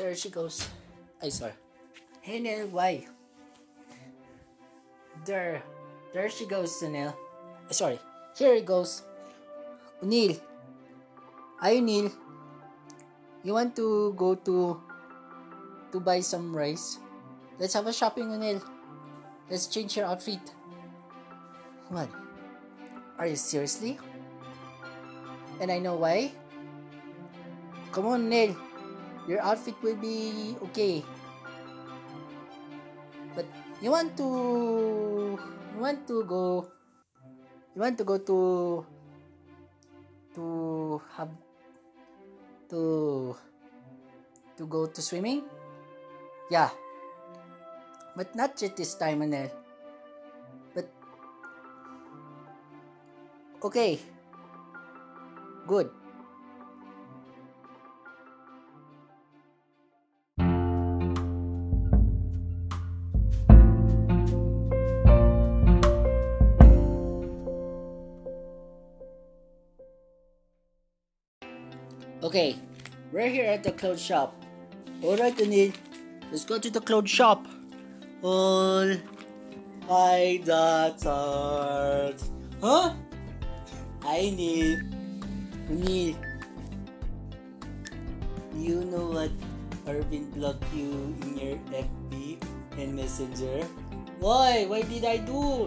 There she goes. I sorry. Hey Nell, why? There. There she goes, Nell. Sorry. Here it goes. Neil. Ay, Neil. You want to go to to buy some rice? Let's have a shopping, Neil. Let's change your outfit. What? Are you seriously? And I know why. Come on, Neil. Your outfit will be okay. But you want to you want to go you want to go to to have to to go to swimming? Yeah. But not just this time, Onel. But okay. Good. Okay, we're here at the clothes shop. Alright, Onel. Let's go to the clothes shop. All I that art. Huh? I need. Need. You know what Arvin blocked you in your FB and Messenger? Why? Why did I do?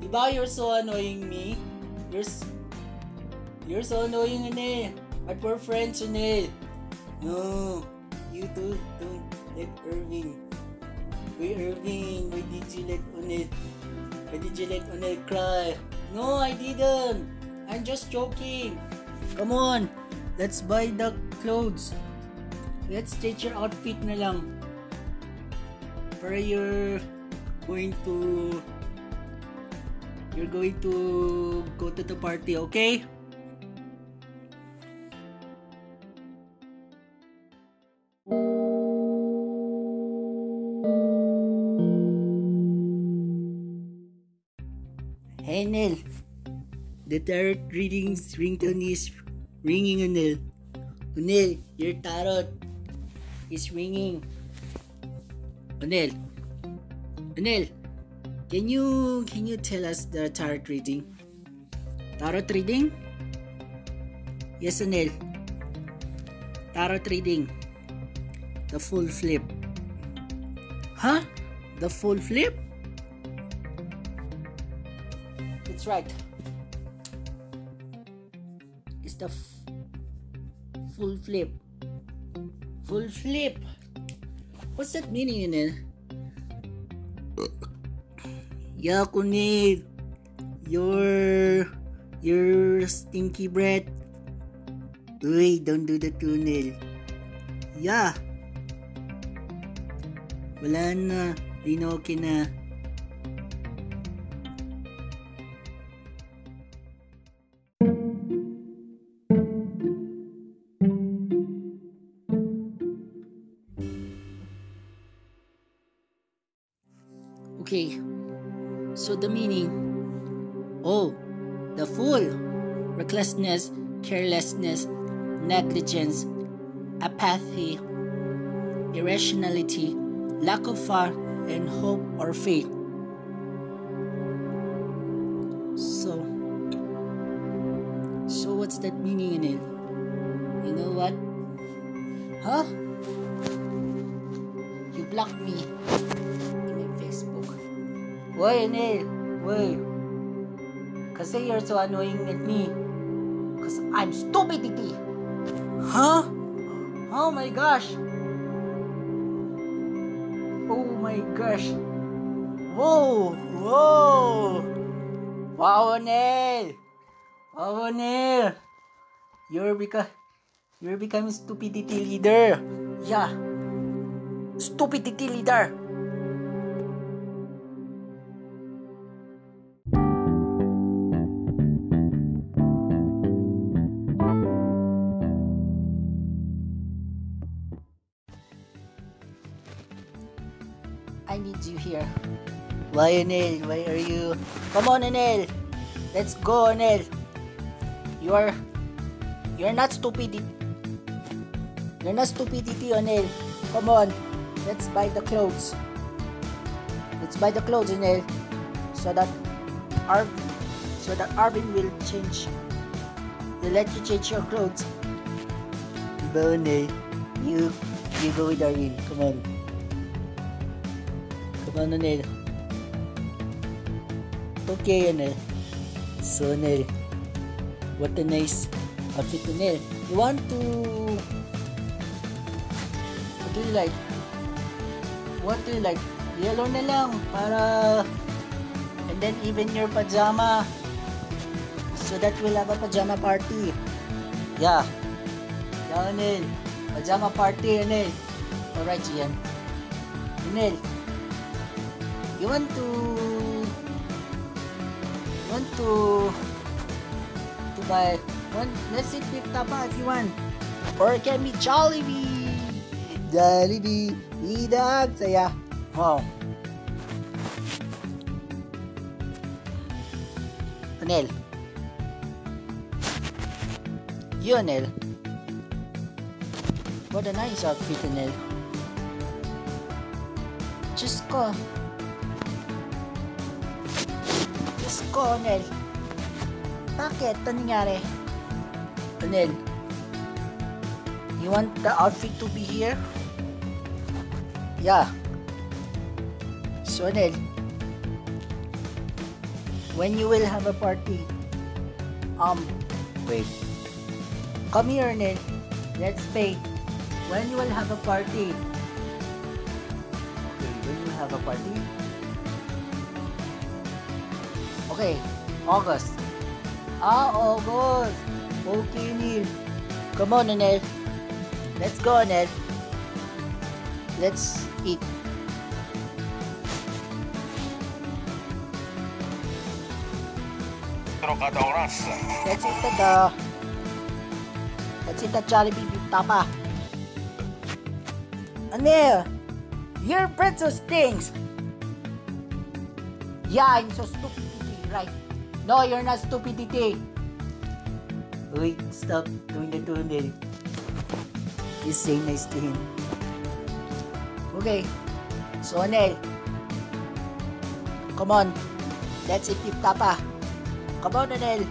Diba you're so annoying me? You're, you're so annoying, Onel. But we're friends, it. No, you do, don't let Irving. Wait, Irving, why did you let Onel? Why did you let Onel cry? No, I didn't. I'm just joking. Come on, let's buy the clothes. Let's change your outfit na lang. Para you're going to you're going to go to the party, okay? The tarot readings ringtone is ringing Onel. Onel, your tarot is ringing. Onel, Onel, can you can you tell us the tarot reading? Tarot reading? Yes, Onel. Tarot reading. The full flip. Huh? The full flip? That's right. The f- full flip. Full flip. What's that meaning in it? Yeah, Kunil. Your your stinky breath. Uy, don't do the Kunil. Yeah. Wala na. Di na okay na. The fool. Recklessness, carelessness, negligence, apathy, irrationality, lack of far and hope or faith. So, so what's that meaning in it? You know what? Huh? You blocked me in my Facebook. Why, Onel? Why? Kasi you're so annoying at me. Cause I'm stupidity. Huh? Oh my gosh. Oh my gosh. Whoa! Whoa! Wow, Onel! Wow, Onel! You're become you're becoming stupidity leader. Yeah. Stupidity leader. I need you here. Why, Onel? Why are you? Come on, Onel. Let's go, Onel. You are. You're not stupid. You're not stupidity, oh, Onel. Come on. Let's buy the clothes. Let's buy the clothes, Nel. So that Arv so that Arvin will change. Will let you change your clothes. Nel? You you go with Arvin. Come on. Come on, Nel. Okay, Nel. So, Nel. What a nice outfit, Nel. You want to what do you like? What do you like? Yellow na lang para and then even your pajama so that we'll have a pajama party. Yeah. Yeah, Onel. Pajama party, Onel. Alright, Ian. Onel. You want to want to to buy one let's eat beef tapa if you want. Or it can be Jollibee. Jollibee. Idag. Saya. Wow. Onel. You, Onel. What a nice outfit, Onel. Diyos ko. Diyos ko, Onel. Bakit? Ano nangyari? Onel. You want the outfit to be here? Yeah. So, Onel, when you will have a party, um, wait. Come here, Onel. Let's pay. When you will have a party. Okay, when you have a party. Okay, August. Ah, August. Okay, Neil. Come on, Onel. Let's go, Onel. Let's eat. Let's eat the Let's eat the Jollibee tapa. Onel, your bread so stinks. Yeah, I'm so stupidity, right? No, you're not stupidity. Wait, stop doing that to Anel. Just say nice to him. Okay, so Anel, come on, let's eat tapa. Come on, Anel.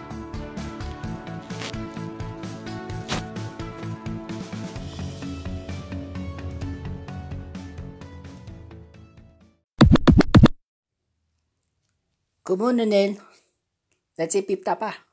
Come on, Onel. Let's eat beef tapa. Hi,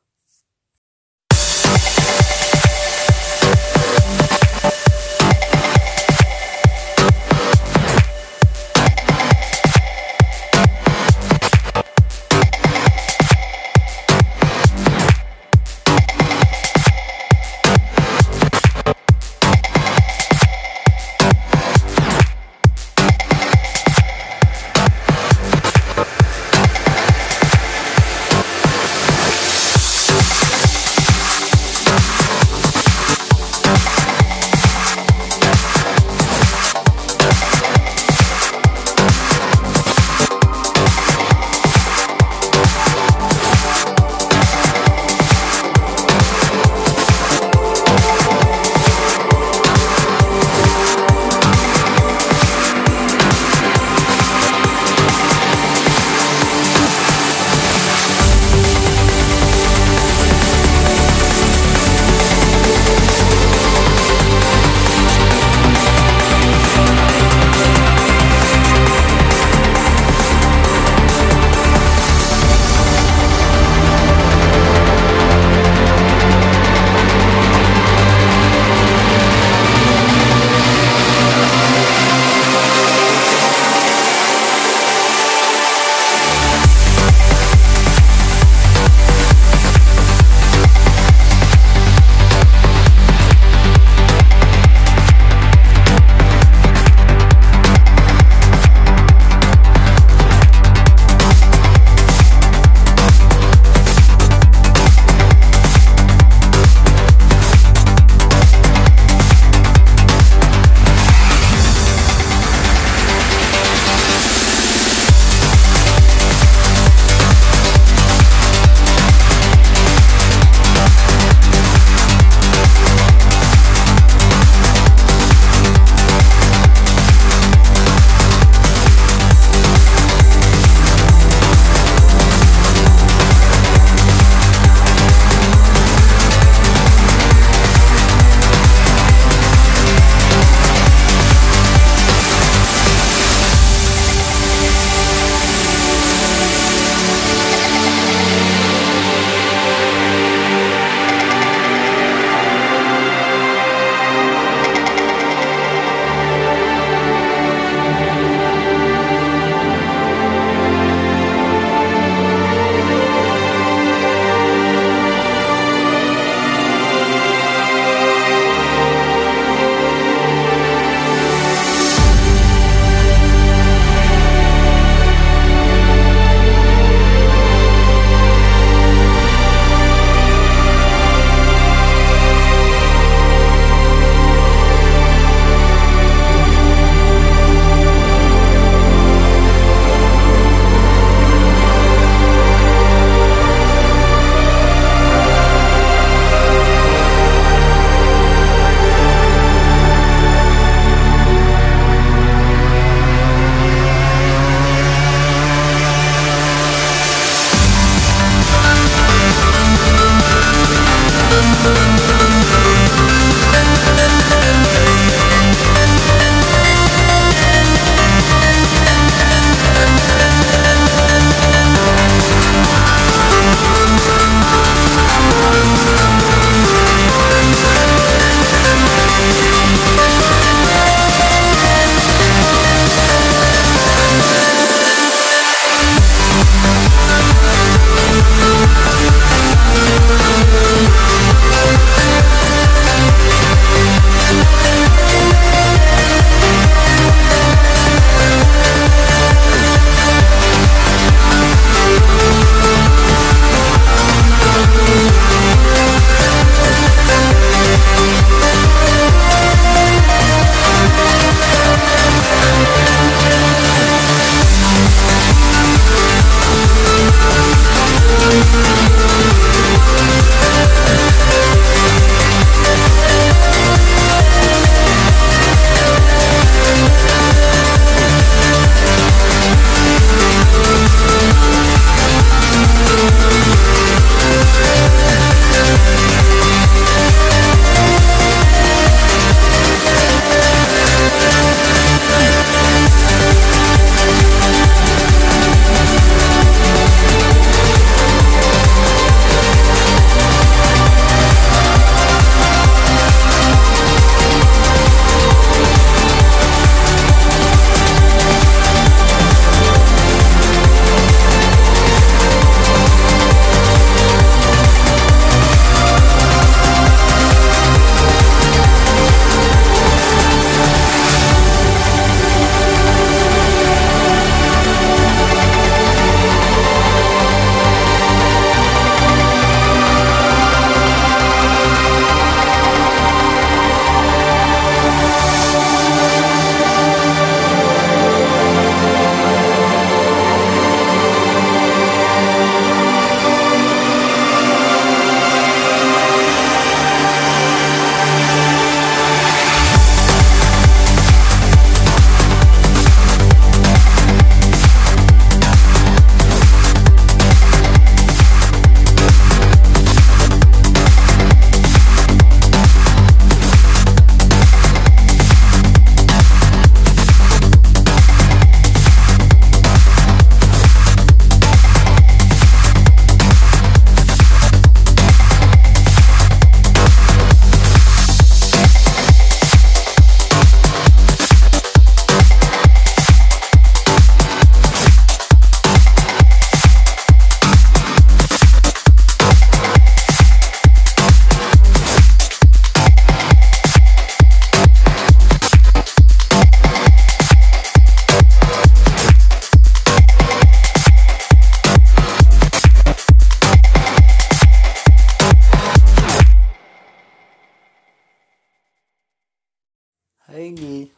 Neil.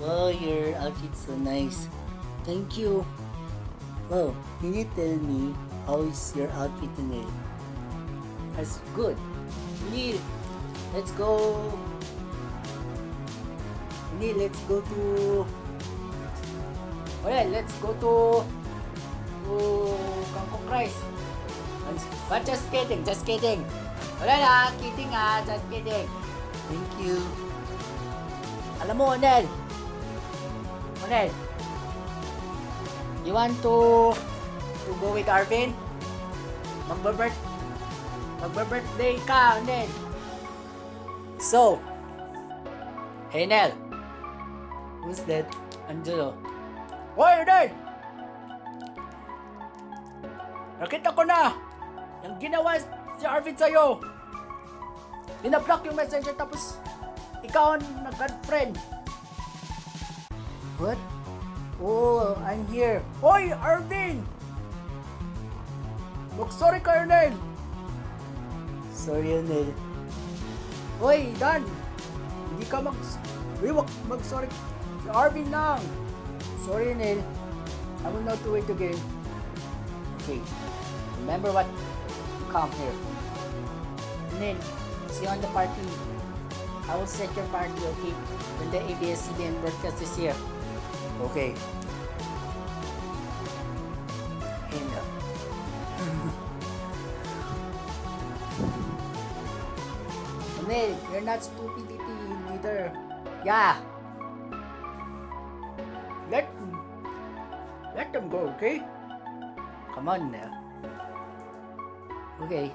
Wow, your outfit's so nice. Thank you. Wow, can you tell me how is your outfit today? That's good. Neil, let's go. Neil, let's go to. Well, let's go to to Kangkong Rice. But just kidding, just kidding. Wala na, kidding ah, just kidding. Thank you. Alam mo, Onel. Onel. You want to to go with Arvin? Magbe-birth Magbe-birthday ka, Onel. So, hey Nel. Who's that? Angelo. Hoy, Onel! Nakita ko na! Yung ginawa si Arvin sa'yo! Binablock yung messenger tapos ikaw ang nag-friend. What? Oh, I'm here. Hoy, Arvin! Mag-sorry ka, Onel! Sorry, Onel. Hoy, Dan! Hindi ka mag... Uy, mag-sorry. Si Arvin lang. Sorry, Onel. I will not do it again. Okay. Remember what? Come here. Onel, see you on the party. I will set your party, okay? When the ABS-CBN broadcast is here. Okay. And, uh, Nel, you're not stupidity leader. Yeah. Let let them go, okay? Come on now. Okay.